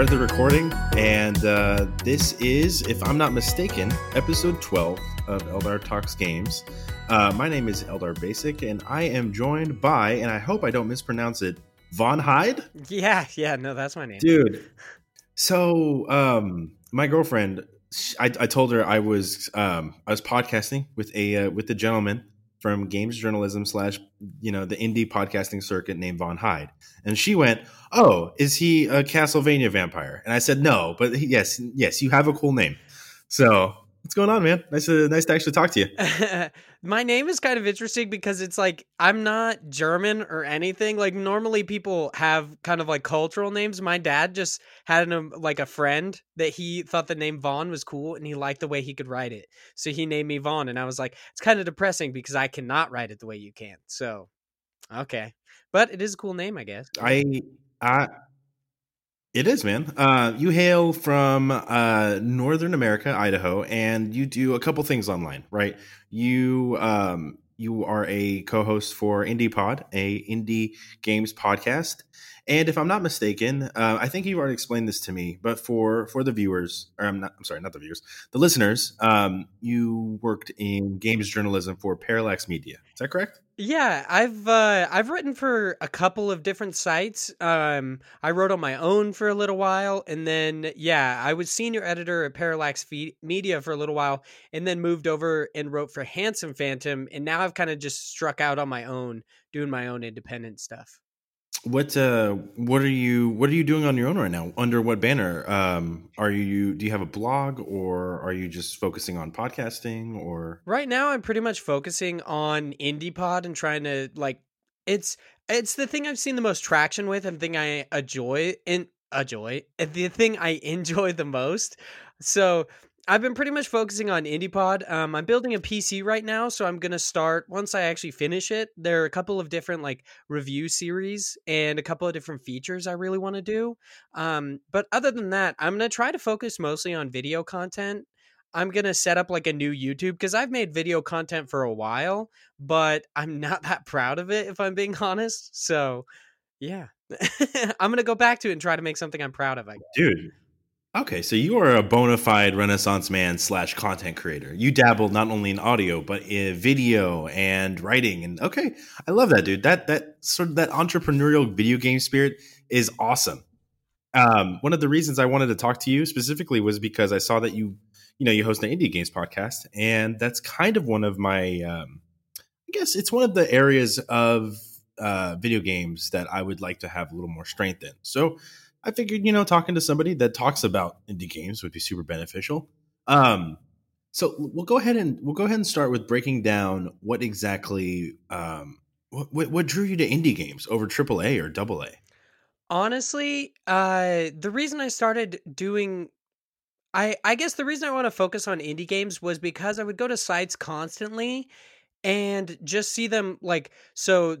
started the recording, and uh, this is, if I'm not mistaken, episode 12 of Eldar Talks Games. Uh, my name is Eldar Basic, and I am joined by, and I hope I don't mispronounce it, Vaughn Hyde. Yeah, yeah, no, that's my name. Dude, so um, my girlfriend, I, I told her I was um, I was podcasting with a uh, with a gentleman from games journalism slash you know the indie podcasting circuit named Vaughn Hyde, and she went, "Oh, is he a Castlevania vampire?" And I said, "No, but he, yes, yes, you have a cool name." So what's going on, man? Nice to nice to actually talk to you. my name is kind of interesting because it's like I'm not German or anything. Like normally people have kind of like cultural names. My dad just had an, um, like a friend that he thought the name Vaughn was cool and he liked the way he could write it. So he named me Vaughn and I was like, it's kind of depressing because I cannot write it the way you can. So okay. But it is a cool name, I guess. I I it is, man. Uh, you hail from uh, Northern America, Idaho, and you do a couple things online, right? You um, you are a co-host for Indie Pod, a indie games podcast, and if I'm not mistaken, uh, I think you've already explained this to me, but for for the viewers, or I'm not, I'm sorry, not the viewers, the listeners, um, you worked in games journalism for Parallax Media. Is that correct? Yeah, I've uh, I've written for a couple of different sites. Um, I wrote on my own for a little while, and then yeah, I was senior editor at Parallax Media for a little while, and then moved over and wrote for Handsome Phantom, and now I've kind of just struck out on my own, doing my own independent stuff. What uh what are you what are you doing on your own right now? Under what banner? Um are you do you have a blog or are you just focusing on podcasting or Right now, I'm pretty much focusing on IndiePod and trying to like it's it's the thing I've seen the most traction with and thing I enjoy and enjoy the thing I enjoy the most. So I've been pretty much focusing on IndiePod. Um, I'm building a PC right now, so I'm gonna start once I actually finish it. There are a couple of different like review series and a couple of different features I really want to do. Um, but other than that, I'm gonna try to focus mostly on video content. I'm gonna set up like a new YouTube because I've made video content for a while, but I'm not that proud of it if I'm being honest. So, yeah, I'm gonna go back to it and try to make something I'm proud of. I guess. dude? Okay, so you are a bona fide Renaissance man slash content creator. You dabble not only in audio but in video and writing. And okay, I love that, dude. That that sort of that entrepreneurial video game spirit is awesome. Um, one of the reasons I wanted to talk to you specifically was because I saw that you, you know, you host an indie games podcast, and that's kind of one of my, um, I guess it's one of the areas of uh, video games that I would like to have a little more strength in. So I figured, you know, talking to somebody that talks about indie games would be super beneficial. Um, so we'll go ahead and we'll go ahead and start with breaking down what exactly um, what, what what drew you to indie games over AAA or AA. Honestly, uh, the reason I started doing I I guess the reason I want to focus on indie games was because I would go to sites constantly and just see them like so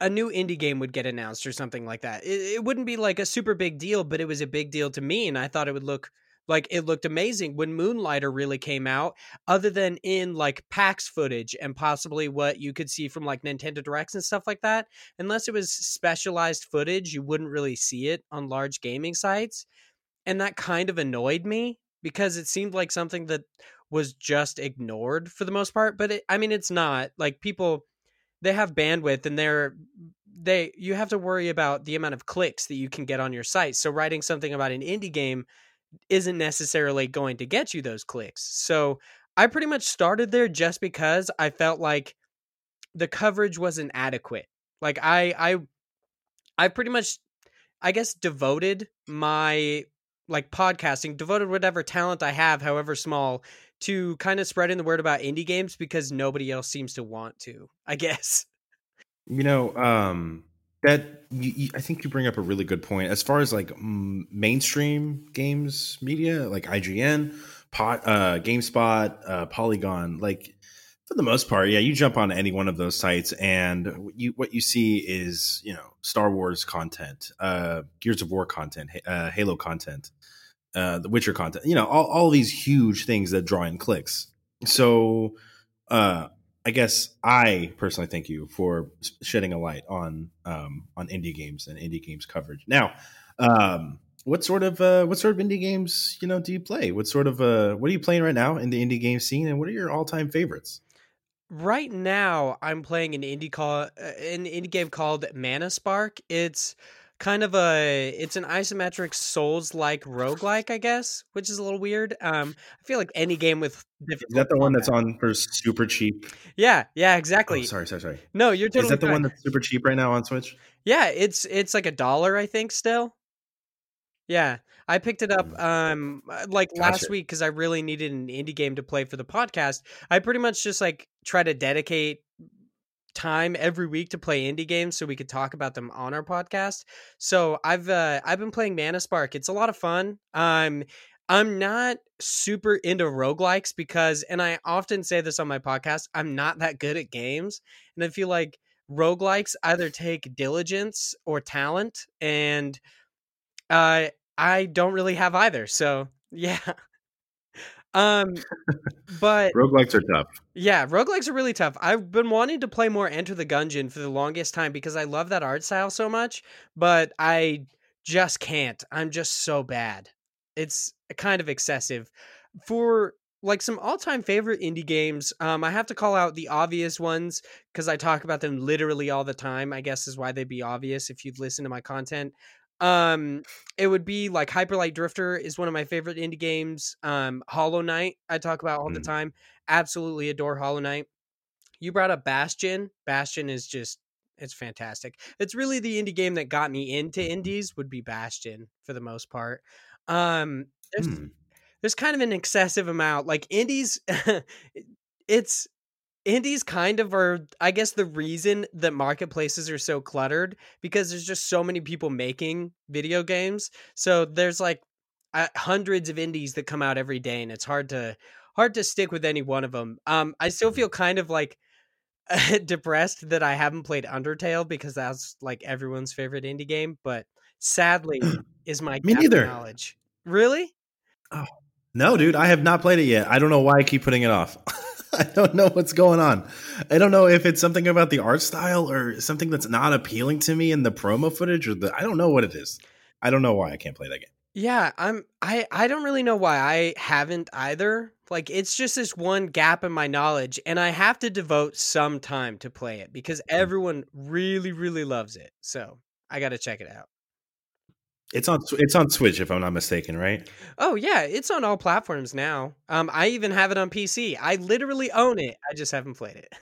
a new indie game would get announced or something like that. It, it wouldn't be like a super big deal, but it was a big deal to me and I thought it would look like it looked amazing when Moonlighter really came out other than in like PAX footage and possibly what you could see from like Nintendo Directs and stuff like that. Unless it was specialized footage, you wouldn't really see it on large gaming sites. And that kind of annoyed me because it seemed like something that was just ignored for the most part but it, i mean it's not like people they have bandwidth and they're they you have to worry about the amount of clicks that you can get on your site. So writing something about an indie game isn't necessarily going to get you those clicks. So i pretty much started there just because i felt like the coverage wasn't adequate. Like i i i pretty much i guess devoted my like podcasting, devoted whatever talent I have, however small, to kind of spreading the word about indie games because nobody else seems to want to. I guess. You know, um, that you, you, I think you bring up a really good point as far as like m- mainstream games media, like IGN, Pot, uh, GameSpot, uh, Polygon. Like For the most part, yeah, you jump on any one of those sites, and you what you see is you know Star Wars content, uh, Gears of War content, uh, Halo content, uh, The Witcher content. You know, all all these huge things that draw in clicks. So, uh, I guess I personally thank you for shedding a light on um, on indie games and indie games coverage. Now, um, what sort of uh, what sort of indie games you know do you play? What sort of uh, what are you playing right now in the indie game scene, and what are your all time favorites? Right now, I'm playing an indie call uh, an indie game called Mana Spark. It's kind of a it's an isometric souls like roguelike, I guess, which is a little weird. Um I feel like any game with Is that the one that's on for super cheap? Yeah, yeah, Oh, exactly. sorry, sorry, sorry. No, you're totally Is that the fine. one that's super cheap right now on Switch? Yeah, it's it's like a dollar, I think, still. Yeah, I picked it up um uh, like last week because I really needed an indie game to play for the podcast. I pretty much just like try to dedicate time every week to play indie games so we could talk about them on our podcast. So I've uh, I've been playing Mana Spark. It's a lot of fun. Um I'm not super into roguelikes because and I often say this on my podcast, I'm not that good at games. And I feel like roguelikes either take diligence or talent and uh I don't really have either. So yeah. Um but Roguelikes are tough. yeah, roguelikes are really tough. I've been wanting to play more Enter the Gungeon for the longest time because I love that art style so much, but I just can't. I'm just so bad. It's kind of excessive. For like some all-time favorite indie games, um, I have to call out the obvious ones because I talk about them literally all the time. I guess is why they'd be obvious if you'd listen to my content. Um, it would be like Hyperlight Drifter is one of my favorite indie games. Um, Hollow Knight I talk about all the Mhm. time absolutely adore Hollow Knight. You brought up Bastion. Bastion is just it's fantastic. It's really the indie game that got me into indies would be Bastion for the most part. Um there's Hmm. there's kind of an excessive amount like indies it's indies kind of are I guess the reason that marketplaces are so cluttered because there's just so many people making video games. So there's like uh, hundreds of indies that come out every day and it's hard to hard to stick with any one of them. Um I still feel kind of like depressed that I haven't played Undertale because that's like everyone's favorite indie game, but sadly is my Me neither. knowledge. Really? Oh no, dude, I have not played it yet. I don't know why I keep putting it off. I don't know what's going on. I don't know if it's something about the art style or something that's not appealing to me in the promo footage or the I don't know what it is. I don't know why I can't play that game. Yeah, I'm I I don't really know why I haven't either. Like it's just this one gap in my knowledge and I have to devote some time to play it because hmm. everyone really really loves it. So, I got to check it out. It's on it's on Switch if I'm not mistaken, right? Oh yeah, it's on all platforms now. Um I even have it on PC. I literally own it. I just haven't played it.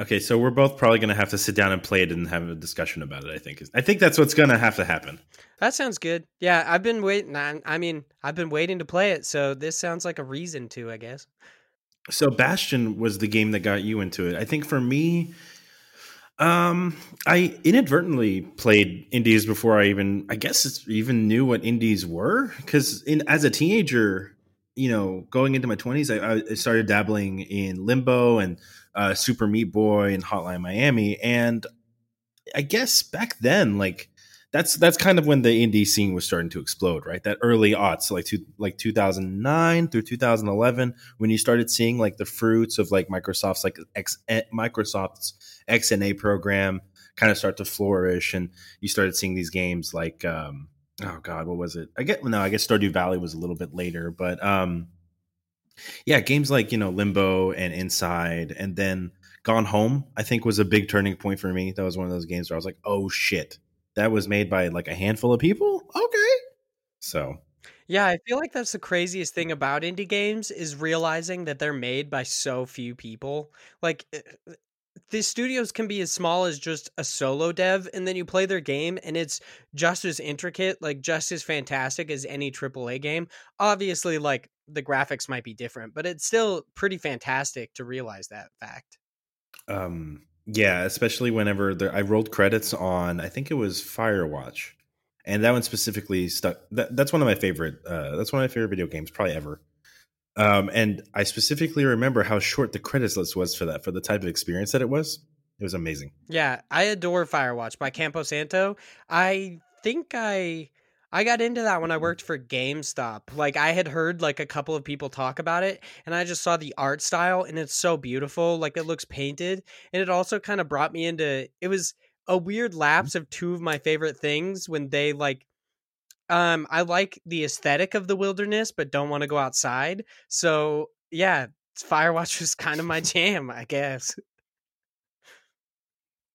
Okay, so we're both probably going to have to sit down and play it and have a discussion about it, I think. I think that's what's going to have to happen. That sounds good. Yeah, I've been waiting I, I mean, I've been waiting to play it, so this sounds like a reason to, I guess. So Bastion was the game that got you into it. I think for me um I inadvertently played indies before I even I guess even knew what indies were cuz in as a teenager, you know, going into my 20s I, I started dabbling in Limbo and uh Super Meat Boy and Hotline Miami and I guess back then like that's that's kind of when the indie scene was starting to explode, right? That early aughts, like two, like 2009 through 2011, when you started seeing like the fruits of like Microsoft's like X, eh, Microsoft's XNA program kind of start to flourish, and you started seeing these games like, um, oh god, what was it? I get no, I guess Stardew Valley was a little bit later, but um, yeah, games like you know Limbo and Inside, and then Gone Home, I think was a big turning point for me. That was one of those games where I was like, oh shit that was made by like a handful of people. Okay. So, Yeah, I feel like that's the craziest thing about indie games is realizing that they're made by so few people. Like eh, the studios can be as small as just a solo dev and then you play their game and it's just as intricate, like just as fantastic as any AAA game. Obviously like the graphics might be different, but it's still pretty fantastic to realize that fact. um, yeah, especially whenever there, I rolled credits on, I think it was Firewatch, and that one specifically stuck. That, that's one of my favorite. Uh, that's one of my favorite video games, probably ever. Um, and I specifically remember how short the credits list was for that, for the type of experience that it was. It was amazing. Yeah, I adore Firewatch by Campo Santo. I think I I got into that when I worked for GameStop. Like I had heard like a couple of people talk about it and I just saw the art style and it's so beautiful. Like it looks painted and it also kind of brought me into it was a weird Mm-hmm. lapse of two of my favorite things when they like um I like the aesthetic of the wilderness but don't want to go outside. So, yeah, Firewatch was kind of my jam, I guess.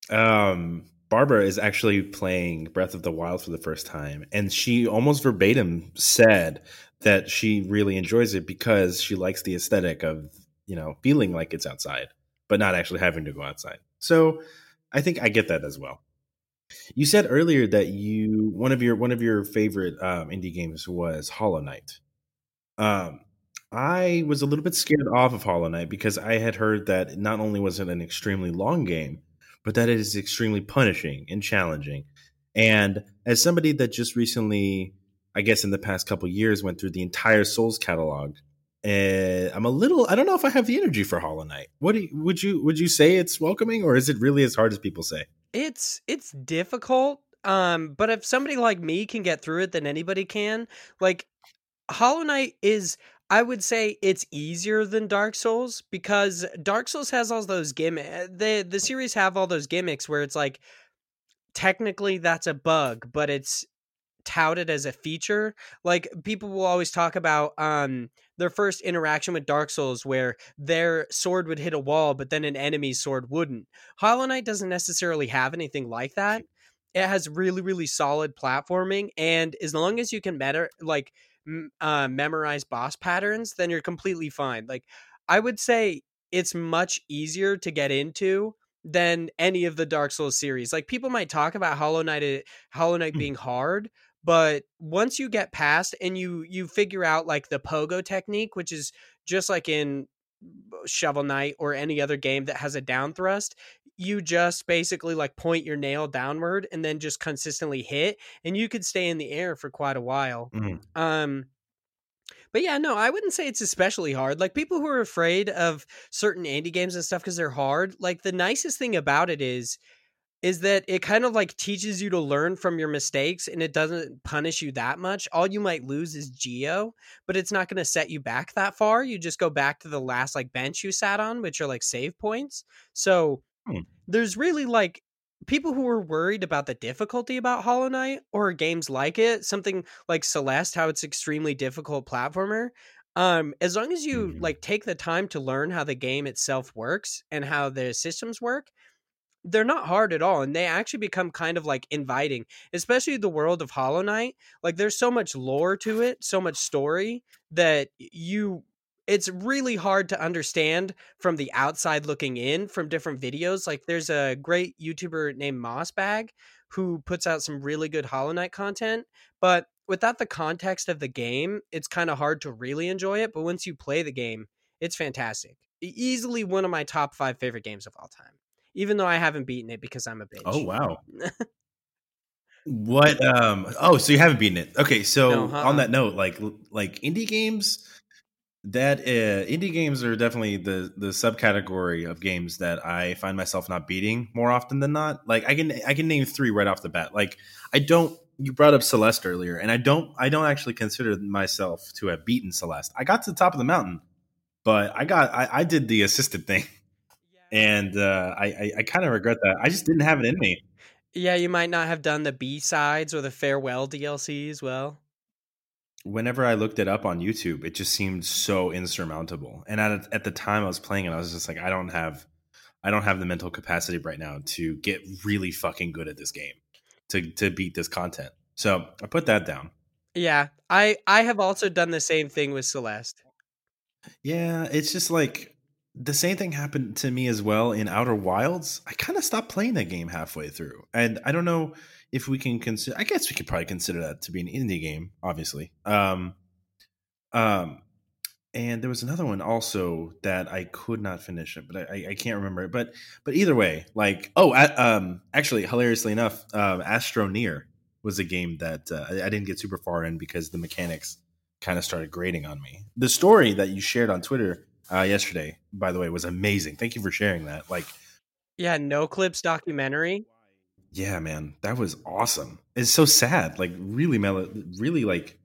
Um, Barbara is actually playing Breath of the Wild for the first time, and she almost verbatim said that she really enjoys it because she likes the aesthetic of you know feeling like it's outside, but not actually having to go outside. So I think I get that as well. You said earlier that you one of your one of your favorite um, indie games was Hollow Knight. Um, I was a little bit scared off of Hollow Knight because I had heard that not only was it an extremely long game, but that it is extremely punishing and challenging. And as somebody that just recently, I guess in the past couple years, went through the entire Souls catalog, uh, I'm a little. I don't know if I have the energy for Hollow Knight. What you, would you would you say it's welcoming, or is it really as hard as people say? It's it's difficult. Um, but if somebody like me can get through it, then anybody can. Like Hollow Knight is I would say it's easier than Dark Souls because Dark Souls has all those gimmicks. The the series have all those gimmicks where it's like technically that's a bug, but it's touted as a feature. Like people will always talk about um their first interaction with Dark Souls where their sword would hit a wall, but then an enemy's sword wouldn't. Hollow Knight doesn't necessarily have anything like that. It has really, really solid platforming, and as long as you can better like uh, memorize boss patterns, then you're completely fine. Like I would say, it's much easier to get into than any of the Dark Souls series. Like people might talk about Hollow Knight, uh, Hollow Knight Hmm. being hard, but once you get past and you you figure out like the pogo technique, which is just like in Shovel Knight or any other game that has a down thrust, you just basically like point your nail downward and then just consistently hit, and you could stay in the air for quite a while. Mhm. Um, but yeah, no, I wouldn't say it's especially hard. Like people who are afraid of certain indie games and stuff because they're hard. Like the nicest thing about it is, is that it kind of like teaches you to learn from your mistakes and it doesn't punish you that much. All you might lose is geo, but it's not going to set you back that far. You just go back to the last like bench you sat on, which are like save points. So Hmm. there's really like people who are worried about the difficulty about Hollow Knight or games like it, something like Celeste, how it's extremely difficult platformer. Um, as long as you Mhm. like take the time to learn how the game itself works and how the systems work, they're not hard at all and they actually become kind of like inviting especially the world of hollow knight like there's so much lore to it so much story that you it's really hard to understand from the outside looking in from different videos like there's a great youtuber named mossbag who puts out some really good hollow knight content but without the context of the game it's kind of hard to really enjoy it but once you play the game it's fantastic easily one of my top five favorite games of all time even though I haven't beaten it because I'm a bitch. Oh wow. What? Um. Oh, so you haven't beaten it? Okay. So No, uh-uh. on that note, like like indie games, that uh, indie games are definitely the the subcategory of games that I find myself not beating more often than not. Like I can I can name three right off the bat. Like I don't. You brought up Celeste earlier, and I don't I don't actually consider myself to have beaten Celeste. I got to the top of the mountain, but I got I, I did the assisted thing, and uh, I I, I kind of regret that. I just didn't have it in me. Yeah, you might not have done the B sides or the farewell DLC as well. Whenever I looked it up on YouTube, it just seemed so insurmountable. And at at the time I was playing it, I was just like, I don't have, I don't have the mental capacity right now to get really fucking good at this game, to to beat this content. So I put that down. Yeah, I I have also done the same thing with Celeste. Yeah, it's just like the same thing happened to me as well in Outer Wilds. I kind of stopped playing that game halfway through, and I don't know if we can consider. I guess we could probably consider that to be an indie game, obviously. Um, um, and there was another one also that I could not finish it, but I, I can't remember it. But but either way, like oh, I, um, actually, hilariously enough, um, Astroneer was a game that uh, I, I didn't get super far in because the mechanics kind of started grating on me. The story that you shared on Twitter uh, yesterday, by the way, was amazing. Thank you for sharing that. Like, yeah, Noclip's documentary. Yeah, man, that was awesome. It's so sad, like really, mel- really like.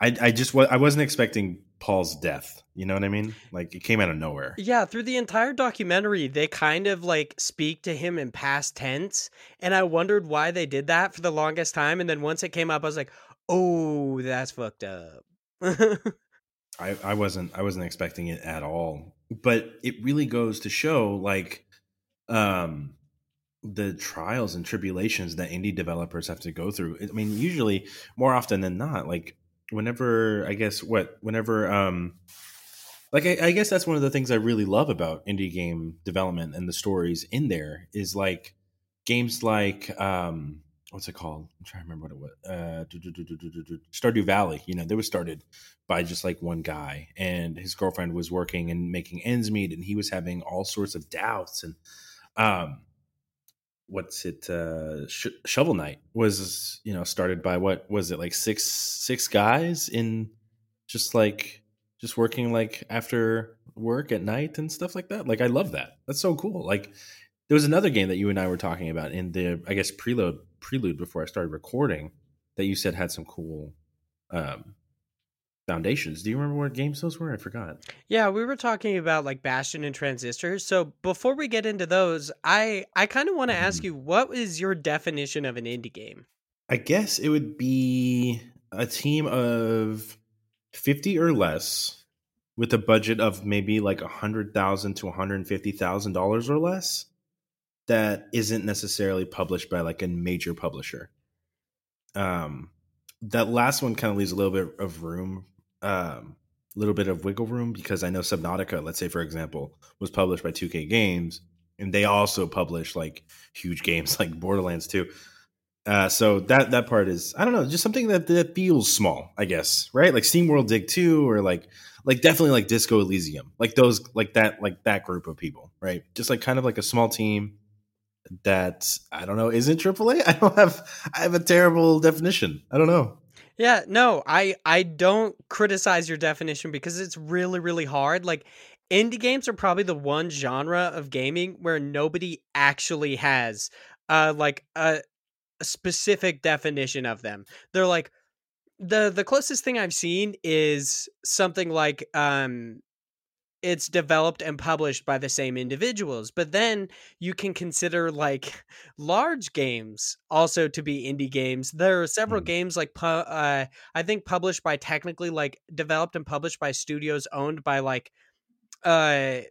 I I just I wasn't expecting Paul's death. You know what I mean? Like it came out of nowhere. Yeah, through the entire documentary, they kind of like speak to him in past tense, and I wondered why they did that for the longest time. And then once it came up, I was like, "Oh, that's fucked up." I I wasn't I wasn't expecting it at all, but it really goes to show like, um, the trials and tribulations that indie developers have to go through. I mean, usually more often than not, like whenever I guess what whenever um like I, I, guess that's one of the things I really love about indie game development and the stories in there is like games like um what's it called? I'm trying to remember what it was. Uh, Stardew Valley. You know, they were started by just like one guy, and his girlfriend was working and making ends meet, and he was having all sorts of doubts and um what's it uh Sh- shovel knight was you know started by what was it like six six guys in just like just working like after work at night and stuff like that? Like i love that. That's so cool. Like there was another game that you and i were talking about in the i guess preload prelude before i started recording that you said had some cool um foundations. Do you remember what games those were? I forgot. Yeah, we were talking about like Bastion and Transistors. So before we get into those, I I kind of want to mm-hmm. ask you what is your definition of an indie game? I guess it would be a team of 50 or less with a budget of maybe like a hundred thousand to one hundred fifty thousand dollars or less that isn't necessarily published by like a major publisher. Um, that last one kind of leaves a little bit of room um, little bit of wiggle room because I know Subnautica, let's say for example, was published by 2K Games, and they also publish like huge games like Borderlands 2. Uh, so that that part is I don't know, just something that that feels small, I guess, right? Like SteamWorld Dig 2 or like like definitely like Disco Elysium, like those like that like that group of people, right? Just like kind of like a small team that I don't know isn't AAA. I don't have I have a terrible definition. I don't know. Yeah, no, I I don't criticize your definition because it's really really hard. Like indie games are probably the one genre of gaming where nobody actually has uh like a, a specific definition of them. They're like the the closest thing I've seen is something like um it's developed and published by the same individuals. But then you can consider like large games also to be indie games. There are several mm. games like pu- uh, I think published by technically like developed and published by studios owned by like uh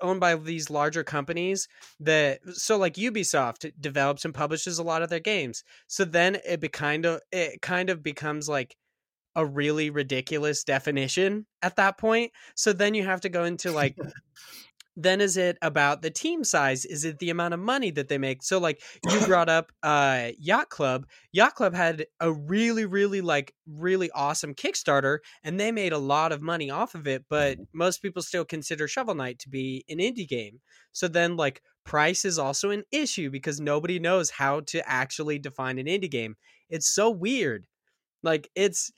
owned by these larger companies that so like Ubisoft develops and publishes a lot of their games. So then it be kind of it kind of becomes like a really ridiculous definition at that point. So then you have to go into like then is it about the team size? Is it the amount of money that they make? So like you brought up uh yacht club. Yacht club had a really really like really awesome kickstarter and they made a lot of money off of it but most people still consider shovel knight to be an indie game. So then like price is also an issue because nobody knows how to actually define an indie game. It's so weird. Like it's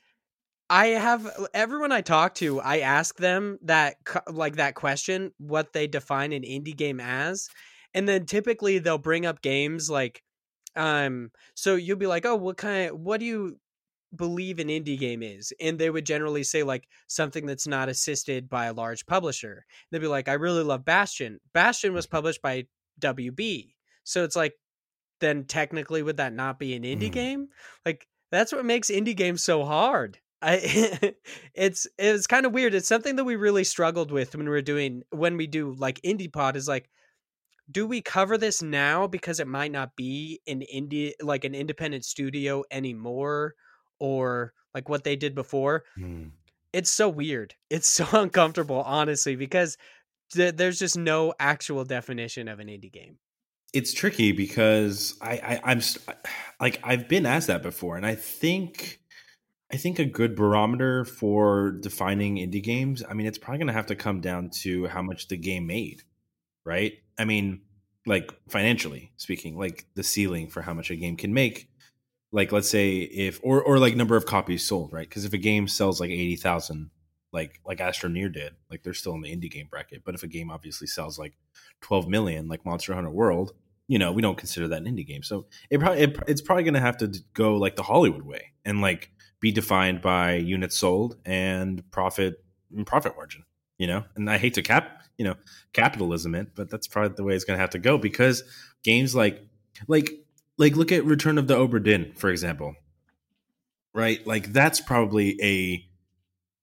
I have uh, everyone I talk to, I ask them that like that question, what they define an indie game as, and then typically they'll bring up games like, um, so you'll be like, oh, what kind, of, what do you believe an indie game is? And they would generally say like something that's not assisted by a large publisher. They'd be like, I really love Bastion. Bastion was published by WB, so it's like, then technically would that not be an indie mm. game? Like that's what makes indie games so hard. I it's it's kind of weird. It's something that we really struggled with when we are doing when we do like indie pod is like do we cover this now because it might not be an indie like an independent studio anymore or like what they did before? Mm. It's so weird. It's so uncomfortable honestly because th- there's just no actual definition of an indie game. It's tricky because I, I I'm like I've been asked that before and I think I think a good barometer for defining indie games, I mean, it's probably going to have to come down to how much the game made, right? I mean, like financially speaking, like the ceiling for how much a game can make. like let's say if or or like number of copies sold, right? Because if a game sells like eighty thousand, like like Astroneer did, like they're still in the indie game bracket. But if a game obviously sells like twelve million, like Monster Hunter World, you know, we don't consider that an indie game. So it probably it, it's probably going to have to go like the Hollywood way and like be defined by units sold and profit and profit margin. You know, and I hate to cap you know capitalism it, but that's probably the way it's going to have to go because games like like like look at Return of the Obra Dinn, for example. Right? Like that's probably a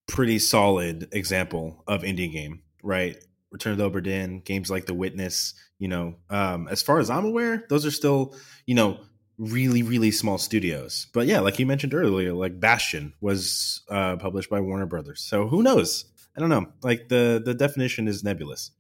pretty solid example of indie game, right? Return of the Obra Dinn, games like The Witness, you know, um, as far as I'm aware, those are still, you know, really, really small studios. But yeah, like you mentioned earlier, like Bastion was uh, published by Warner Brothers. So who knows? I don't know. Like the the definition is nebulous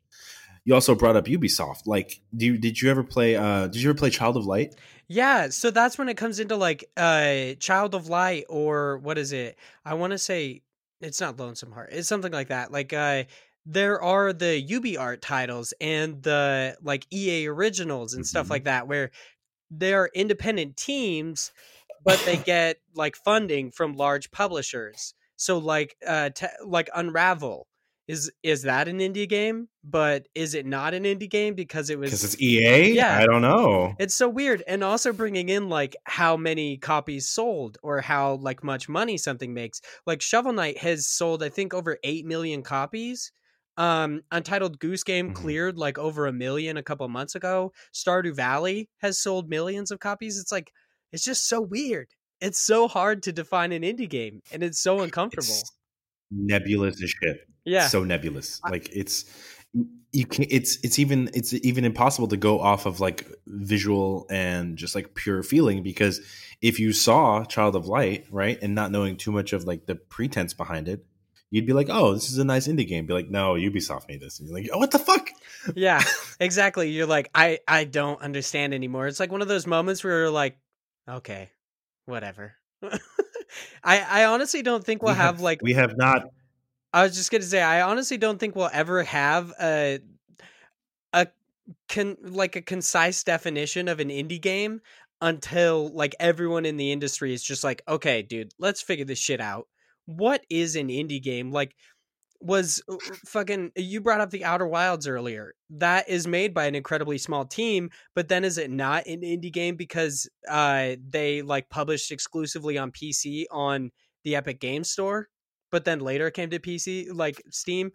you also brought up Ubisoft. Like, do you, did you ever play? Uh, did you ever play Child of Light? Yeah, so that's when it comes into like uh Child of Light or what is it? I want to say it's not Lonesome Heart. It's something like that. Like uh there are the UbiArt titles and the like EA originals and mm-hmm. stuff like that where they're independent teams but they get like funding from large publishers. So like uh te- like Unravel is is that an indie game? But is it not an indie game because it was because it's EA? Yeah, I don't know. It's so weird, and also bringing in like how many copies sold or how like much money something makes. Like Shovel Knight has sold, I think, over eight million copies. Um, Untitled Goose Game mm-hmm. cleared like over a million a couple months ago. Stardew Valley has sold millions of copies. It's like it's just so weird. It's so hard to define an indie game, and it's so uncomfortable. It's nebulous as shit. Yeah, so nebulous. Like it's you can it's it's even it's even impossible to go off of like visual and just like pure feeling because if you saw Child of Light right and not knowing too much of like the pretense behind it you'd be like oh this is a nice indie game. Be like no ubisoft made this. And you're like oh what the fuck? Yeah exactly. You're like i i don't understand anymore. It's like one of those moments where you're like okay whatever. I i honestly don't think we'll we have, have like we have not I was just gonna say, I honestly don't think we'll ever have a a con like a concise definition of an indie game until like everyone in the industry is just like, okay, dude, let's figure this shit out. What is an indie game? Like, was uh, fucking you brought up the Outer Wilds earlier. That is made by an incredibly small team, but then is it not an indie game because uh they like published exclusively on PC on the Epic Game Store? but then later it came to PC like Steam.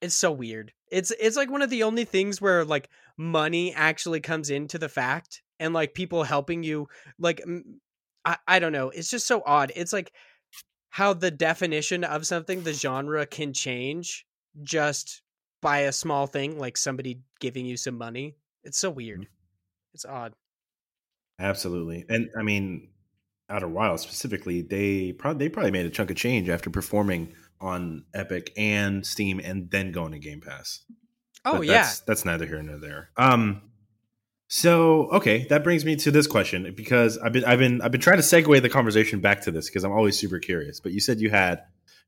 It's so weird. It's it's like one of the only things where like money actually comes into the fact and like people helping you like I, I don't know. It's just so odd. It's like how the definition of something, the genre can change just by a small thing like somebody giving you some money. It's so weird. Mm-hmm. It's odd. Absolutely. And I mean, Outer Wilds specifically, they probably they probably made a chunk of change after performing on Epic and Steam and then going to Game Pass. Oh but yeah, that's, that's neither here nor there. Um, so okay, that brings me to this question because I've been I've been I've been trying to segue the conversation back to this because I'm always super curious. But you said you had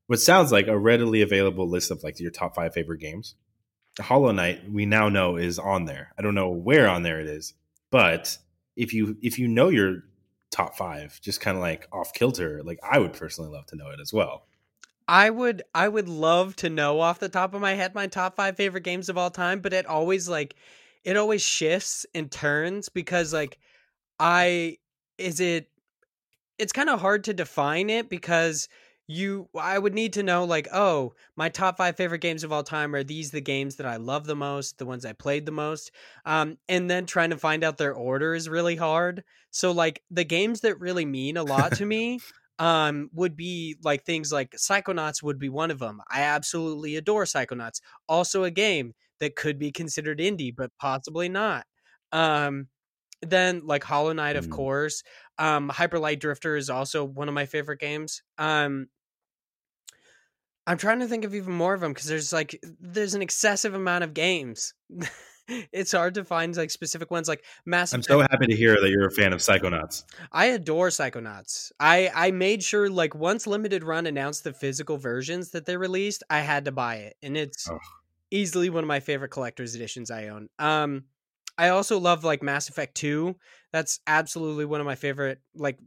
what sounds like a readily available list of like your top five favorite games. Hollow Knight, we now know is on there. I don't know where on there it is, but if you if you know your top five, just kind of like off kilter. Like I would personally love to know it as well. I would I would love to know off the top of my head my top five favorite games of all time, but it always like it always shifts and turns because like I is it it's kind of hard to define it because you I would need to know like, oh, my top five favorite games of all time are these the games that I love the most, the ones I played the most. Um, and then trying to find out their order is really hard. So like the games that really mean a lot to me um would be like things like Psychonauts would be one of them. I absolutely adore Psychonauts. Also a game that could be considered indie, but possibly not. Um then like Hollow Knight, of mm. course. Um, Hyper Light Drifter is also one of my favorite games. Um, I'm trying to think of even more of them because there's like there's an excessive amount of games. it's hard to find like specific ones like Mass. I'm so happy to hear that you're a fan of Psychonauts. I adore Psychonauts. I I made sure like once Limited Run announced the physical versions that they released, I had to buy it, and it's oh. Easily one of my favorite collector's editions I own. Um, I also love like Mass Effect 2. That's absolutely one of my favorite like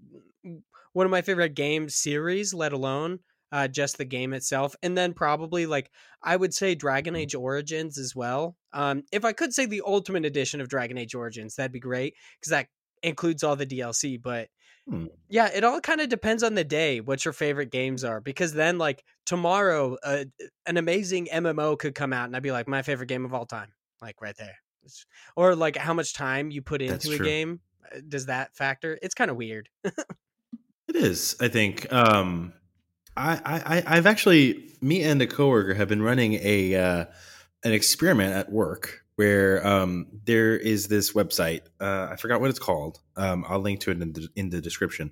one of my favorite game series, let alone uh, just the game itself. And then probably like I would say Dragon Mm. Age Origins as well. Um, if I could say the Ultimate Edition of Dragon Age Origins, that'd be great because that includes all the DLC. But Hmm. yeah, it all kind of depends on the day what your favorite games are because then like tomorrow uh, an amazing MMO could come out and I'd be like my favorite game of all time, like right there. It's- Or like how much time you put That's into a true. game uh, does that factor? It's kind of weird. It is. I think. Um, I, I, I- I've actually, me and a coworker have been running a uh, an experiment at work where um, there is this website. Uh, I forgot what it's called. Um, I'll link to it in the, in the description.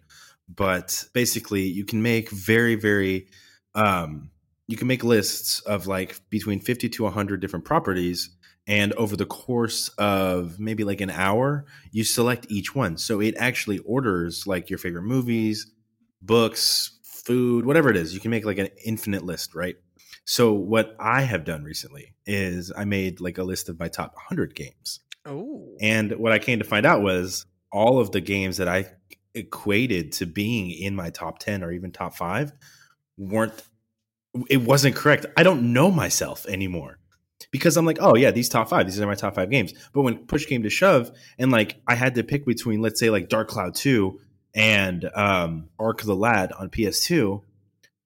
But basically, you can make very, very, um, you can make lists of like between fifty to hundred different properties, and over the course of maybe like an hour, you select each one. So it actually orders like your favorite movies, books, food, whatever it is. You can make like an infinite list, right? So what I have done recently is I made like a list of my top 100 games. Oh. And what I came to find out was all of the games that I equated to being in my top 10 or even top 5 weren't it wasn't correct. I don't know myself anymore. Because I'm like, oh yeah, these top 5, these are my top 5 games. But when push came to shove and like I had to pick between let's say like Dark Cloud 2 and um Arc of the Lad on PS2,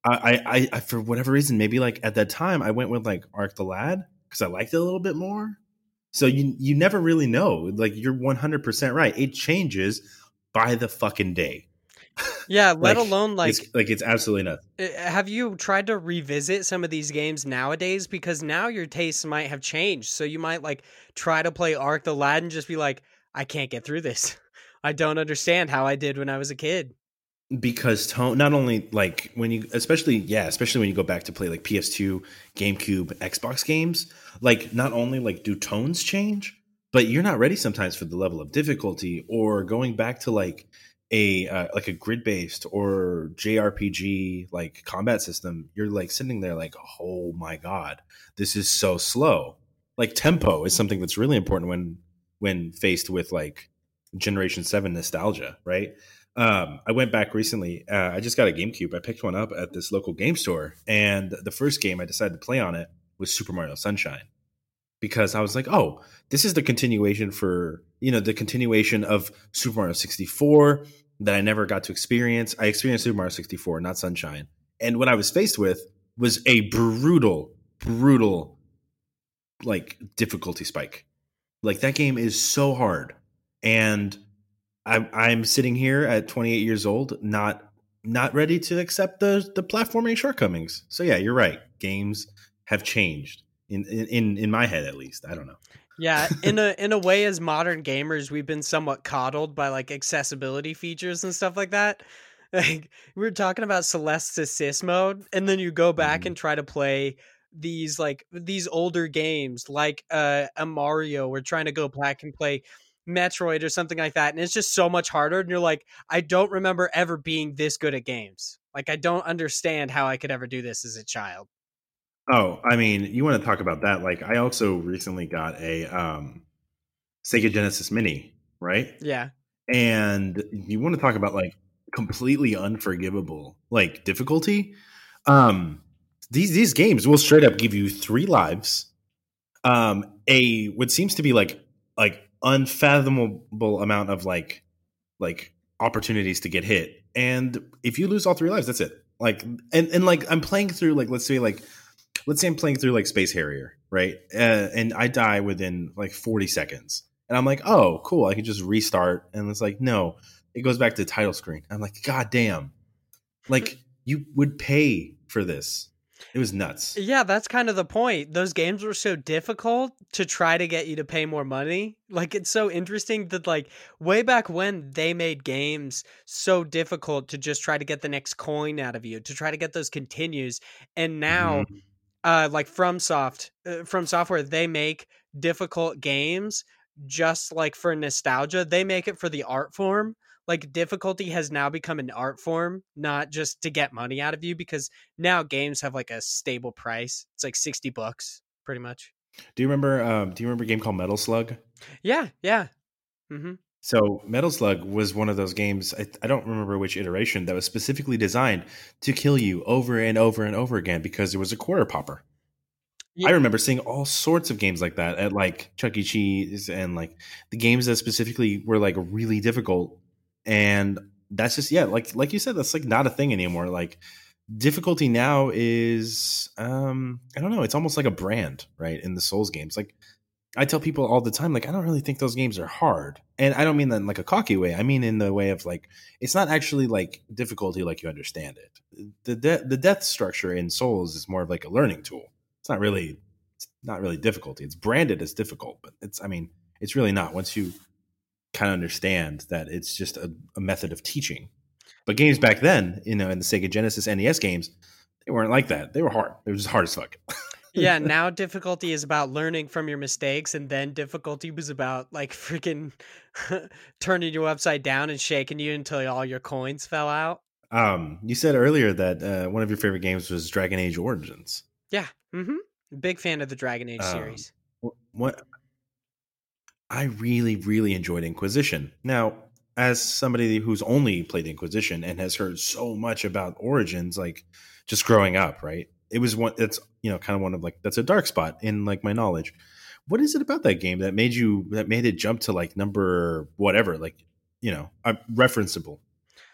I, I, I, for whatever reason, maybe like at that time, I went with like Arc the Lad because I liked it a little bit more. So you you never really know. Like you're 100 percent right. It changes by the fucking day. Yeah, let Like, alone like it's, like it's absolutely nuts. Uh, have you tried to revisit some of these games nowadays because now your tastes might have changed so you might like try to play arc the lad and just be like i can't get through this i don't understand how i did when i was a kid because tone not only like when you especially yeah especially when you go back to play like ps2 gamecube xbox games like not only like do tones change but you're not ready sometimes for the level of difficulty or going back to like a uh, like a grid based or jrpg like combat system you're like sitting there like oh my god this is so slow. Like tempo is something that's really important when when faced with like generation 7 nostalgia right um, I went back recently. Uh, I just got a GameCube. I picked one up at this local game store, and the first game I decided to play on it was Super Mario Sunshine because I was like, "Oh, this is the continuation for you know the continuation of Super Mario 64 that I never got to experience. I experienced Super Mario 64, not Sunshine, and what I was faced with was a brutal, brutal like difficulty spike. Like that game is so hard, and I'm I'm sitting here at 28 years old, not not ready to accept the the platforming shortcomings. So yeah, you're right. Games have changed in in in my head at least. I don't know. yeah in a in a way as modern gamers we've been somewhat coddled by like accessibility features and stuff like that like we were talking about celeste assist mode and then you go back Mhm. and try to play these like these older games like uh a mario we're trying to go back and play metroid or something like that and it's just so much harder and you're like i don't remember ever being this good at games like i don't understand how i could ever do this as a child Oh, I mean, you want to talk about that? Like, I also recently got a um, Sega Genesis Mini, right? yeah and you want to talk about like completely unforgivable like difficulty um these these games will straight up give you three lives um a what seems to be like like unfathomable amount of like like opportunities to get hit. And if you lose all three lives that's it. Like and and like i'm playing through like let's say like let's say i'm playing through like space harrier right? Uh, and i die within like 40 seconds. And i'm like oh cool i can just restart. And it's like no. It goes back to the title screen. I'm like god damn. Like you would pay for this it was nuts Yeah, that's kind of the point. Those games were so difficult to try to get you to pay more money. Like it's so interesting that like way back when they made games so difficult to just try to get the next coin out of you, to try to get those continues. And now Mhm. uh like FromSoft, uh, From Software, they make difficult games just like for nostalgia. They make it for the art form. Like difficulty has now become an art form, not just to get money out of you because now games have like a stable price. It's like 60 bucks pretty much. Do you remember? Um, do you remember a game called Metal Slug? Yeah, yeah. Mm-hmm. So Metal Slug was one of those games. I, I, don't remember which iteration that was specifically designed to kill you over and over and over again because it was a quarter popper. Yeah. I remember seeing all sorts of games like that at like Chuck E. Cheese and like the games that specifically were like really difficult. And that's just yeah, like like you said, that's like not a thing anymore. Like difficulty now is um I don't know, it's almost like a brand, right? In the Souls games. Like I tell people all the time, like, I don't really think those games are hard. And I don't mean that in like a cocky way. I mean in the way of like, it's not actually like difficulty like you understand it. The de- the death structure in Souls is more of like a learning tool. It's not really, it's not really difficulty. It's branded as difficult, but it's, I mean, it's really not once you kind of understand that it's just a, a method of teaching. But games back then, you know, in the Sega Genesis NES games, they weren't like that. They were hard. They were just hard as fuck. yeah, now difficulty is about learning from your mistakes, and then difficulty was about like freaking turning you upside down and shaking you until all your coins fell out. Um, you said earlier that uh, one of your favorite games was Dragon Age Origins. Yeah, mm-hmm. Big fan of the Dragon Age um, series. What I really, really enjoyed Inquisition. Now, as somebody who's only played Inquisition and has heard so much about Origins, like just growing up, right? it was one that's you know kind of one of like that's a dark spot in like my knowledge what is it about that game that made you that made it jump to like number whatever like you know uh, referenceable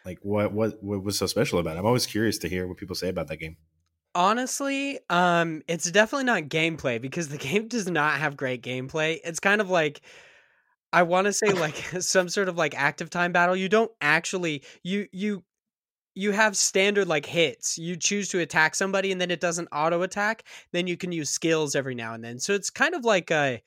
like what what what was so special about it i'm always curious to hear what people say about that game honestly um it's definitely not gameplay because the game does not have great gameplay it's kind of like I want to say like some sort of like active time battle. You don't actually you you you have standard like hits. You choose to attack somebody and then it doesn't auto attack. Then you can use skills every now and then. So it's kind of like a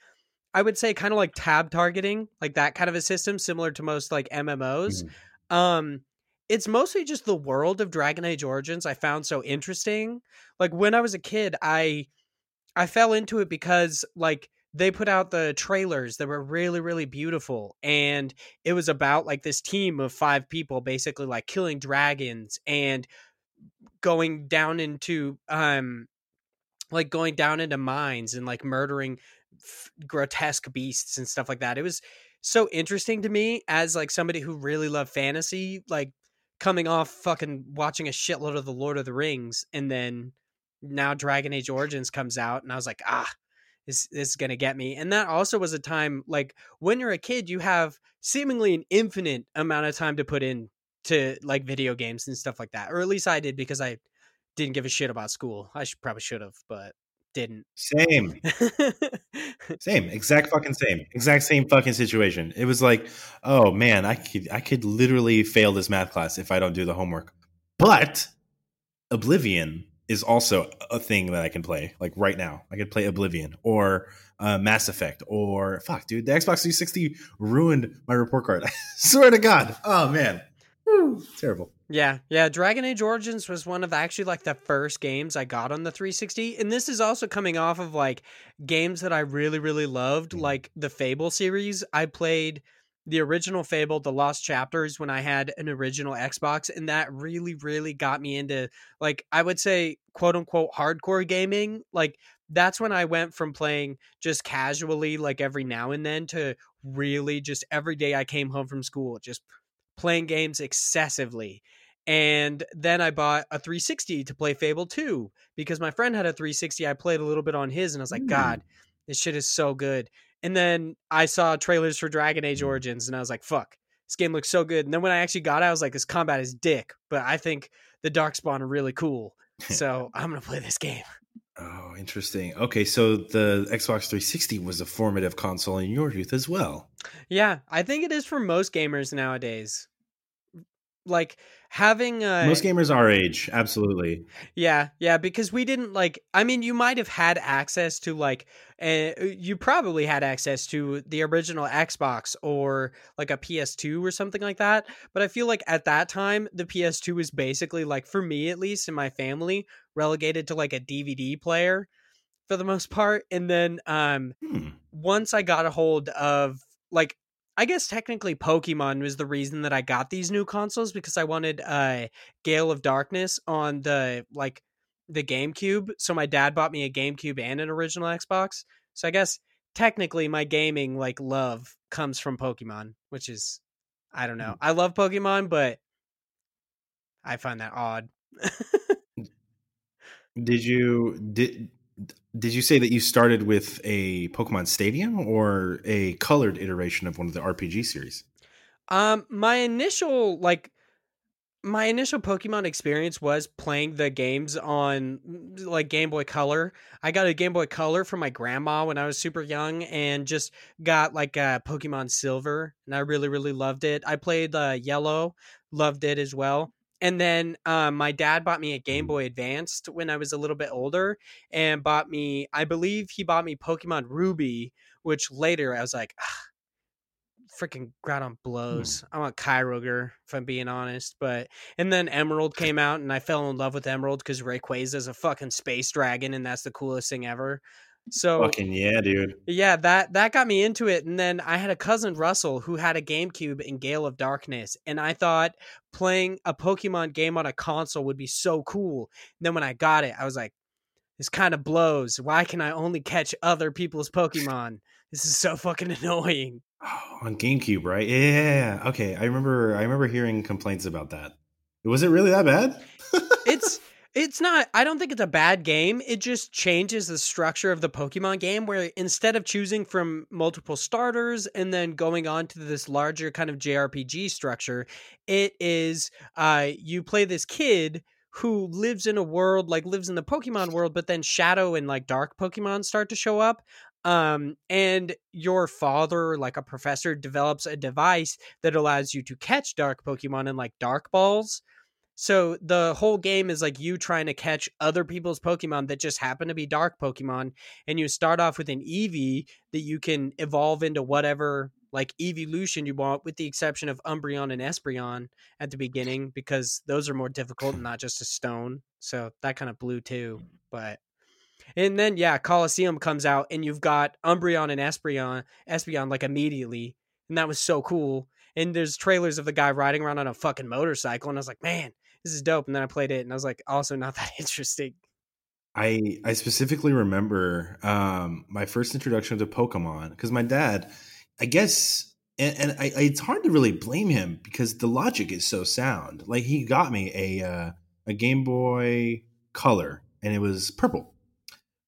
I would say kind of like tab targeting, like that kind of a system similar to most like MMOs. Mm-hmm. Um it's mostly just the world of Dragon Age Origins I found so interesting. Like when I was a kid, I I fell into it because like they put out the trailers that were really really beautiful and it was about like this team of five people basically like killing dragons and going down into um like going down into mines and like murdering f- grotesque beasts and stuff like that it was so interesting to me as like somebody who really loved fantasy like coming off fucking watching a shitload of the lord of the rings and then now dragon age origins comes out and i was like ah this is going to get me. And that also was a time like when you're a kid, you have seemingly an infinite amount of time to put in to like video games and stuff like that. Or at least I did because I didn't give a shit about school. I should probably should have, but didn't. Same. same. Exact fucking same. Exact same fucking situation. It was like, oh man, I could I could literally fail this math class if I don't do the homework. But Oblivion is also a thing that I can play like right now. I could play Oblivion or uh, Mass Effect or fuck, dude, the Xbox 360 ruined my report card. I swear to God. Oh man, Woo, terrible. Yeah, yeah. Dragon Age Origins was one of actually like the first games I got on the 360, and this is also coming off of like games that I really, really loved, mm. like the Fable series. I played the original Fable, The Lost Chapters, when I had an original Xbox, and that really, really got me into like I would say quote unquote hardcore gaming. Like that's when I went from playing just casually, like every now and then, to really just every day I came home from school, just playing games excessively. And then I bought a 360 to play Fable 2 because my friend had a 360. I played a little bit on his and I was like, mm. God, this shit is so good. And then I saw trailers for Dragon Age mm. Origins and I was like, fuck, this game looks so good. And then when I actually got it, I was like, this combat is dick, but I think the Darkspawn are really cool. So I'm going to play this game. Oh, interesting. Okay, so the Xbox 360 was a formative console in your youth as well. Yeah, I think it is for most gamers nowadays like having uh most gamers our age absolutely yeah yeah because we didn't like i mean you might have had access to like uh, you probably had access to the original xbox or like a ps2 or something like that but i feel like at that time the ps2 was basically like for me at least in my family relegated to like a dvd player for the most part and then um hmm. once i got a hold of like I guess technically Pokemon was the reason that I got these new consoles because I wanted uh Gale of Darkness on the like the GameCube. So my dad bought me a GameCube and an original Xbox So I guess technically my gaming like love comes from Pokemon, which is I don't know. Mm. I love Pokemon, but I find that odd. Did you did did you say that you started with a Pokemon Stadium or a colored iteration of one of the RPG series? Um, my initial like my initial Pokemon experience was playing the games on like Game Boy Color. I got a Game Boy Color from my grandma when I was super young and just got like a Pokemon Silver and I really really loved it. I played uh, Yellow, loved it as well. And then um, my dad bought me a Game Boy Advanced when I was a little bit older and bought me I believe he bought me Pokemon Ruby, which later I was like "Ah, freaking Groudon blows. I want Kyogre, if I'm being honest. But and then Emerald came out, and I fell in love with Emerald because Rayquaza is a fucking space dragon, and that's the coolest thing ever. So Fucking yeah, dude. yeah, that that got me into it. And then I had a cousin Russell who had a GameCube in Gale of Darkness, and I thought playing a Pokemon game on a console would be so cool. And then when I got it, I was like, this kind of blows. Why can I only catch other people's Pokemon? This is so fucking annoying. Oh, on GameCube, right? Yeah. Okay, I remember. I remember hearing complaints about that. Was it really that bad? it's not i don't think it's a bad game it just changes the structure of the pokemon game where instead of choosing from multiple starters and then going on to this larger kind of jrpg structure it is uh you play this kid who lives in a world like lives in the pokemon world but then shadow and like dark pokemon start to show up um and your father like a professor develops a device that allows you to catch dark pokemon in like dark balls so the whole game is like you trying to catch other people's Pokemon that just happen to be dark Pokemon, and you start off with an Eevee that you can evolve into whatever like evolution you want, with the exception of Umbreon and Espeon at the beginning, because those are more difficult and not just a stone. So that kind of blew too. But and then yeah, Colosseum comes out and you've got Umbreon and Espeon, Espeon like immediately, and that was so cool. And there's trailers of the guy riding around on a fucking motorcycle, and I was like, man, this is dope. And then I played it and I was like, also not that interesting. I I specifically remember um, my first introduction to Pokemon because my dad, I guess, and, and I, it's hard to really blame him because the logic is so sound. Like he got me a uh, a Game Boy Color and it was purple,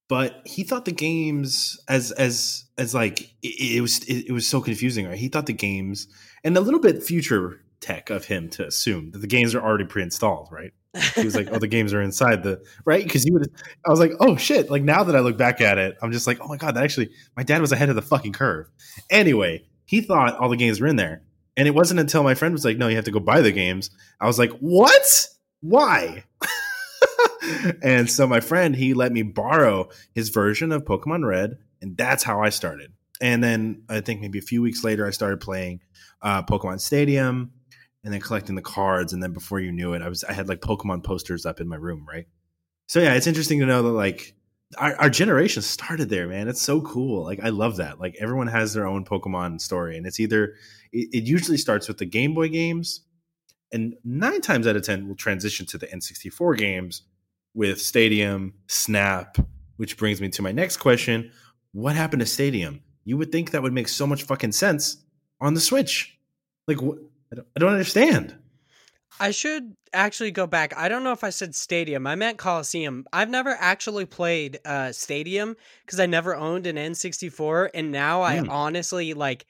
but he thought the games as as as like it, it was it, it was so confusing. Right? He thought the games and a little bit future tech of him to assume that the games are already pre-installed, right? He was like, "Oh, the games are inside the right." Because he would, I was like, "Oh shit!" Like now that I look back at it, I'm just like, "Oh my god!" That actually, my dad was ahead of the fucking curve. Anyway, he thought all the games were in there, and it wasn't until my friend was like, "No, you have to go buy the games." I was like, "What? Why?" and so my friend he let me borrow his version of Pokemon Red, and that's how I started. And then I think maybe a few weeks later, I started playing uh, Pokemon Stadium and then collecting the cards and then before you knew it i was i had like pokemon posters up in my room right? So yeah it's interesting to know that like our, our generation started there man. It's so cool. Like i love that. Like everyone has their own pokemon story and it's either it, it usually starts with the game boy games and nine times out of ten will transition to the n64 games with stadium snap which brings me to my next question. What happened to stadium? You would think that would make so much fucking sense on the switch. Like I don't, I don't understand. I should actually go back. I don't know if I said stadium. I meant Colosseum. I've never actually played uh Stadium because I never owned an N64 and now I Mm. honestly like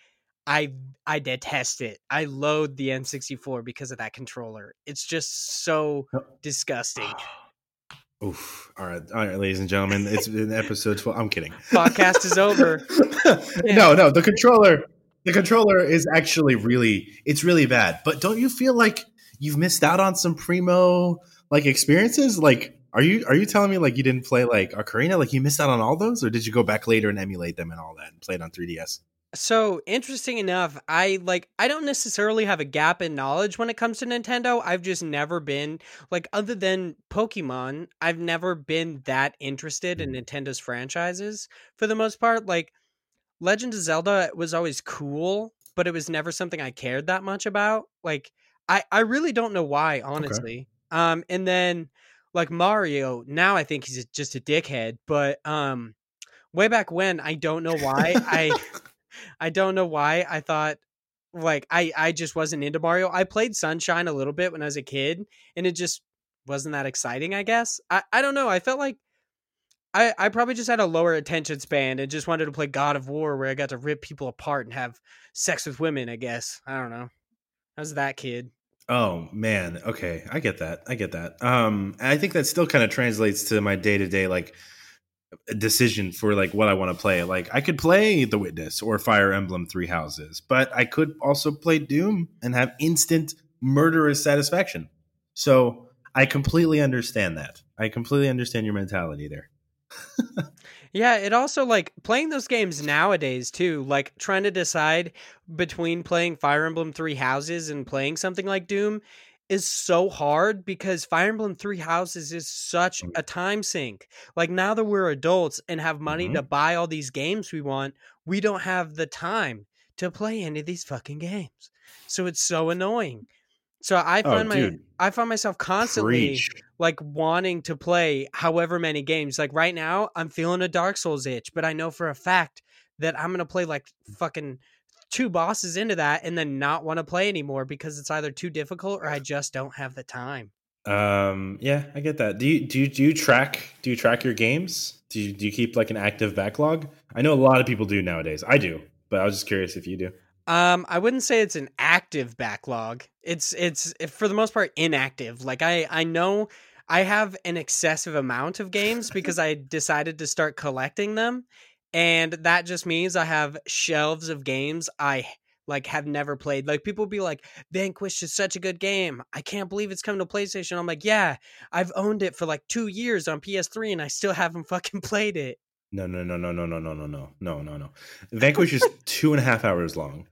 I I detest it. I loathe the N64 because of that controller. It's just so No. disgusting. Oof. All right. All right, ladies and gentlemen. It's in episode 12. I'm kidding. Podcast is over. no, no. The controller, the controller is actually really, it's really bad. But don't you feel like you've missed out on some primo like experiences? Like, are you are you telling me like you didn't play like Ocarina? Like you missed out on all those, or did you go back later and emulate them and all that and play it on 3DS? So interesting enough, I like I don't necessarily have a gap in knowledge when it comes to Nintendo. I've just never been like other than Pokemon, I've never been that interested in mm-hmm. Nintendo's franchises for the most part. Like Legend of Zelda was always cool, but it was never something I cared that much about. Like I I really don't know why, honestly. Um and then like Mario, now I think he's just a dickhead, but um way back when. I don't know why. I I don't know why I thought like I I just wasn't into Mario. I played Sunshine a little bit when I was a kid, and it just wasn't that exciting. I guess I I don't know. I felt like I I probably just had a lower attention span and just wanted to play God of War, where I got to rip people apart and have sex with women. I guess I don't know. I was that kid. Oh man, okay, I get that. I get that. Um, I think that still kind of translates to my day to day like decision for like what I want to play. Like I could play The Witness or Fire Emblem Three Houses, but I could also play Doom and have instant murderous satisfaction. So I completely understand that. I completely understand your mentality there. Yeah, it also like playing those games nowadays too, like trying to decide between playing Fire Emblem Three Houses and playing something like Doom is so hard because Fire Emblem Three Houses is such mm. a time sink. Like now that we're adults and have money mm-hmm. to buy all these games we want, we don't have the time to play any of these fucking games. So it's so annoying. So I oh, find oh, my dude. I find myself constantly Preach. like wanting to play however many games. Like right now, I'm feeling a Dark Souls itch, but I know for a fact that I'm gonna play like fucking two bosses into that and then not want to play anymore because it's either too difficult or I just don't have the time. Um, yeah, I get that. Do you do you, do you track do you track your games? Do you do you keep like an active backlog? I know a lot of people do nowadays. I do, but I was just curious if you do. Um, I wouldn't say it's an active backlog. It's it's for the most part inactive. Like I I know I have an excessive amount of games because I decided to start collecting them and that just means I have shelves of games I like have never played. Like people be like, Vanquish is such a good game. I can't believe it's coming to PlayStation. I'm like, yeah, I've owned it for like two years on PS3 and I still haven't fucking played it. No, no, no, no, no, no, no, no, no, no, no, no. Vanquish is two and a half hours long.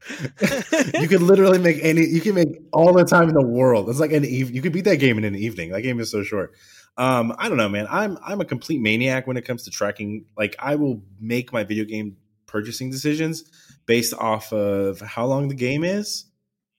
you could literally make any. You can make all the time in the world. It's like an eve. You could beat that game in an evening. That game is so short. Um, I don't know, man. I'm I'm a complete maniac when it comes to tracking. Like, I will make my video game purchasing decisions based off of how long the game is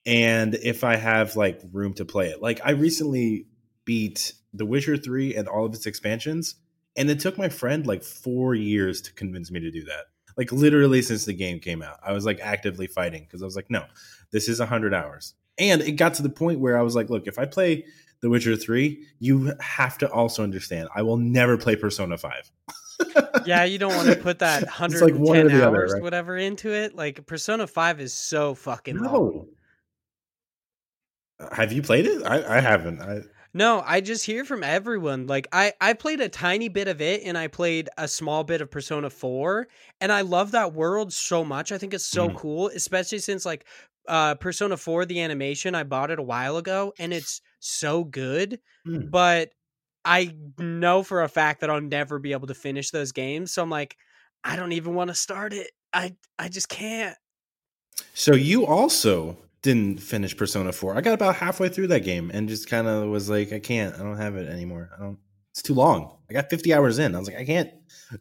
and if I have like room to play it. Like, I recently beat The Witcher Three and all of its expansions, and it took my friend like four years to convince me to do that. Like, literally since the game came out, I was like actively fighting because I was like, no, this is a hundred hours. And it got to the point where I was like, look, if I play the Witcher 3, you have to also understand I will never play Persona 5. yeah, you don't want to put that 110 like hours, other, right? whatever, into it. Like Persona 5 is so fucking no. long. Have you played it? I, I haven't. I no, I just hear from everyone. Like I, I played a tiny bit of it and I played a small bit of Persona 4 and I love that world so much. I think it's so mm. cool, especially since like uh Persona 4 the animation I bought it a while ago and it's so good, mm. but I know for a fact that I'll never be able to finish those games. So I'm like, I don't even want to start it. I I just can't. So you also didn't finish Persona 4. I got about halfway through that game and just kind of was like, I can't. I don't have it anymore. I don't. It's too long. I got 50 hours in. I was like, I can't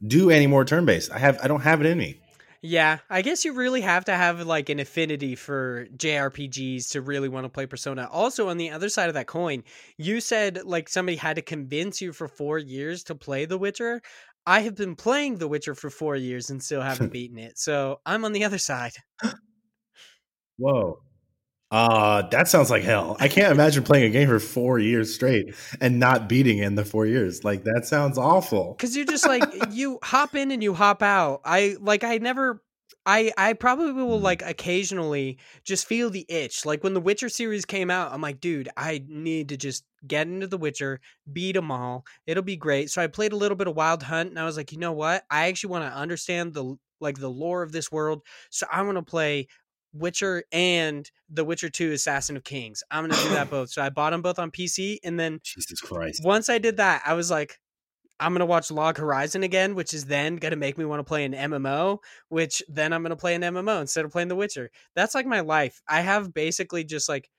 do any more turn based. I have. I don't have it in me. Yeah, I guess you really have to have like an affinity for JRPGs to really want to play Persona. Also, on the other side of that coin, you said like somebody had to convince you for four years to play The Witcher. I have been playing The Witcher for four years and still haven't beaten it. So I'm on the other side. Whoa. Uh, that sounds like hell. I can't imagine playing a game for four years straight and not beating in the four years. Like that sounds awful. Cause you're just like you hop in and you hop out. I like I never I I probably will mm. like occasionally just feel the itch. Like when the Witcher series came out, I'm like, dude, I need to just get into the Witcher, beat them all. It'll be great. So I played a little bit of Wild Hunt and I was like, you know what? I actually want to understand the like the lore of this world. So I want to play Witcher and The Witcher 2 Assassin of Kings. I'm going to do that both. So I bought them both on PC and then Jesus Christ. Once I did that, I was like I'm going to watch Log Horizon again, which is then going to make me want to play an MMO, which then I'm going to play an MMO instead of playing The Witcher. That's like my life. I have basically just like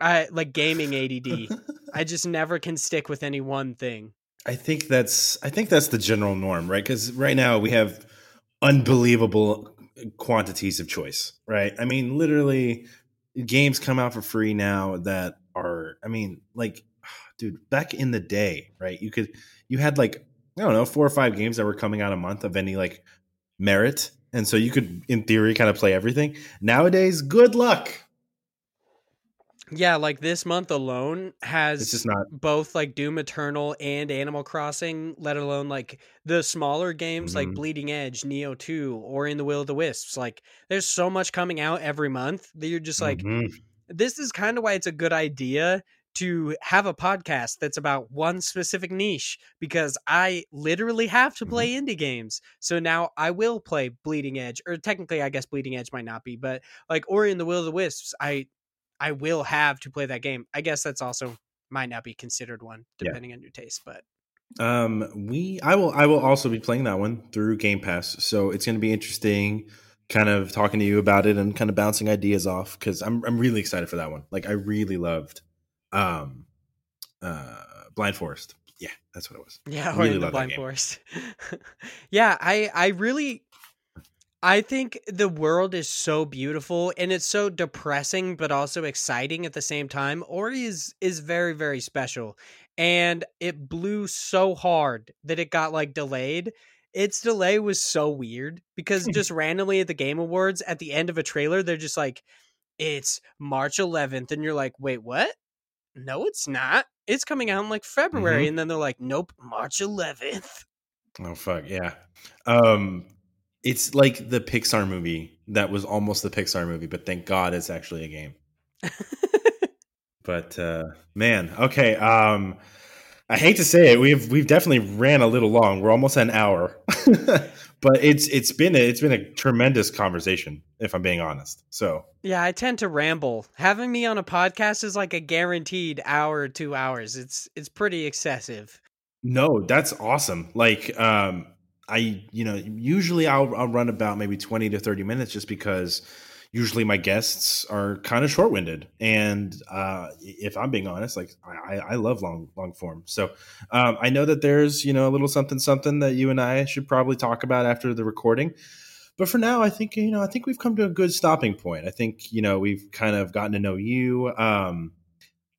I like gaming ADD. I just never can stick with any one thing. I think that's I think that's the general norm, right? Cuz right now we have unbelievable quantities of choice, right? I mean, literally, games come out for free now that are, I mean, like, dude, back in the day, right? You could, you had like I don't know, four or five games that were coming out a month of any like merit. And so you could, in theory, kind of play everything. Nowadays, good luck. Yeah, like this month alone It's has just not. both like Doom Eternal and Animal Crossing, let alone like the smaller games like Mhm. Bleeding Edge, Nioh 2, or In the Will of the Wisps. Like there's so much coming out every month that you're just like, Mhm. this is kind of why it's a good idea to have a podcast that's about one specific niche because I literally have to play indie games. So now I will play Bleeding Edge, or technically, I guess Bleeding Edge might not be, but like Ori and the Will of the Wisps, I I will have to play that game. I guess that's also might not be considered one Yeah. depending on your taste, but Um, we I will I will also be playing that one through Game Pass, so it's going to be interesting, kind of talking to you about it and kind of bouncing ideas off because I'm I'm really excited for that one. Like I really loved, um, uh, Blind Forest. Yeah, that's what it was. Yeah, Really or the love Blind. Forest. yeah, I I really I think the world is so beautiful and it's so depressing but also exciting at the same time. Ori is is very very special and it blew so hard that it got like delayed. Its delay was so weird because just randomly at the Game Awards at the end of a trailer they're just like it's March 11th and you're like, "Wait, what?" No, it's not. It's coming out in like February and then they're like, "Nope, March 11th." Oh fuck yeah. Um, it's like the Pixar movie that was almost the Pixar movie, but thank God it's actually a game. But uh, man, okay. Um, I hate to say it, we've we've definitely ran a little long. We're almost an hour, but it's it's been a, it's been a tremendous conversation, if I'm being honest. So Yeah, I tend to ramble. Having me on a podcast is like a guaranteed hour two hours. It's it's pretty excessive. no, that's awesome. Like, um, I you know usually I'll I'll run about maybe twenty to thirty minutes just because usually my guests are kind of short winded, and uh, if I'm being honest, like I, I love long long form. So um, I know that there's you know a little something something that you and I should probably talk about after the recording. But for now, I think you know I think we've come to a good stopping point. I think you know we've kind of gotten to know you. Um,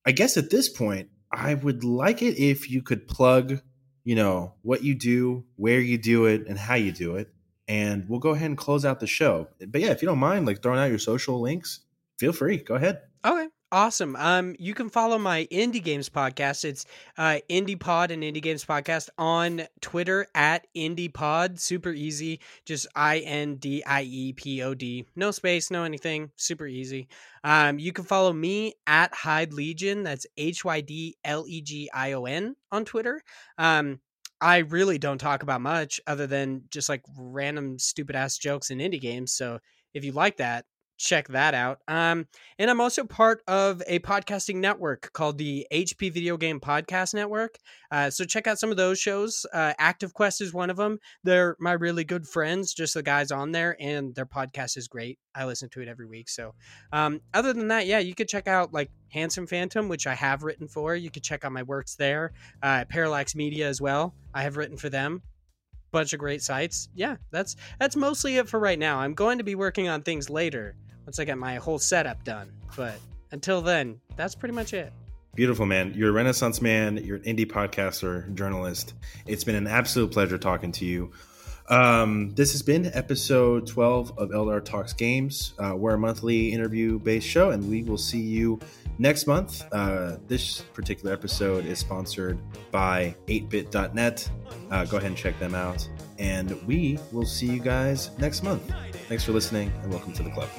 I guess at this point, I would like it if you could plug, you know, what you do, where you do it, and how you do it, and we'll go ahead and close out the show. But yeah, if you don't mind, like throwing out your social links, feel free. Go ahead. Okay. Awesome. Um, you can follow my indie games podcast. It's uh, Indie Pod and Indie Games Podcast on Twitter at Indie Pod. Super easy. Just I N D I E P O D. No space, no anything. Super easy. Um, you can follow me at Hyde Legion. That's H Y D L E G I O N on Twitter. Um, I really don't talk about much other than just like random stupid ass jokes in indie games. So if you like that, check that out. Um, and I'm also part of a podcasting network called the HP Video Game Podcast Network. Uh, so check out some of those shows. Uh, Active Quest is one of them. They're my really good friends, just the guys on there, and their podcast is great. I listen to it every week. So, um, other than that, yeah, you could check out like Handsome Phantom, which I have written for. You could check out my works there. Uh, Parallax Media as well. I have written for them bunch of great sites. Yeah, that's that's mostly it for right now. I'm going to be working on things later once I get my whole setup done. But until then, that's pretty much it. Beautiful, man. You're a Renaissance man. You're an indie podcaster, journalist. It's been an absolute pleasure talking to you. Um, this has been episode 12 of Eldar Talks Games. Uh, we're a monthly interview based show, and we will see you next month. Uh, this particular episode is sponsored by 8bit.net. Uh, go ahead and check them out. And we will see you guys next month. Thanks for listening, and welcome to the club.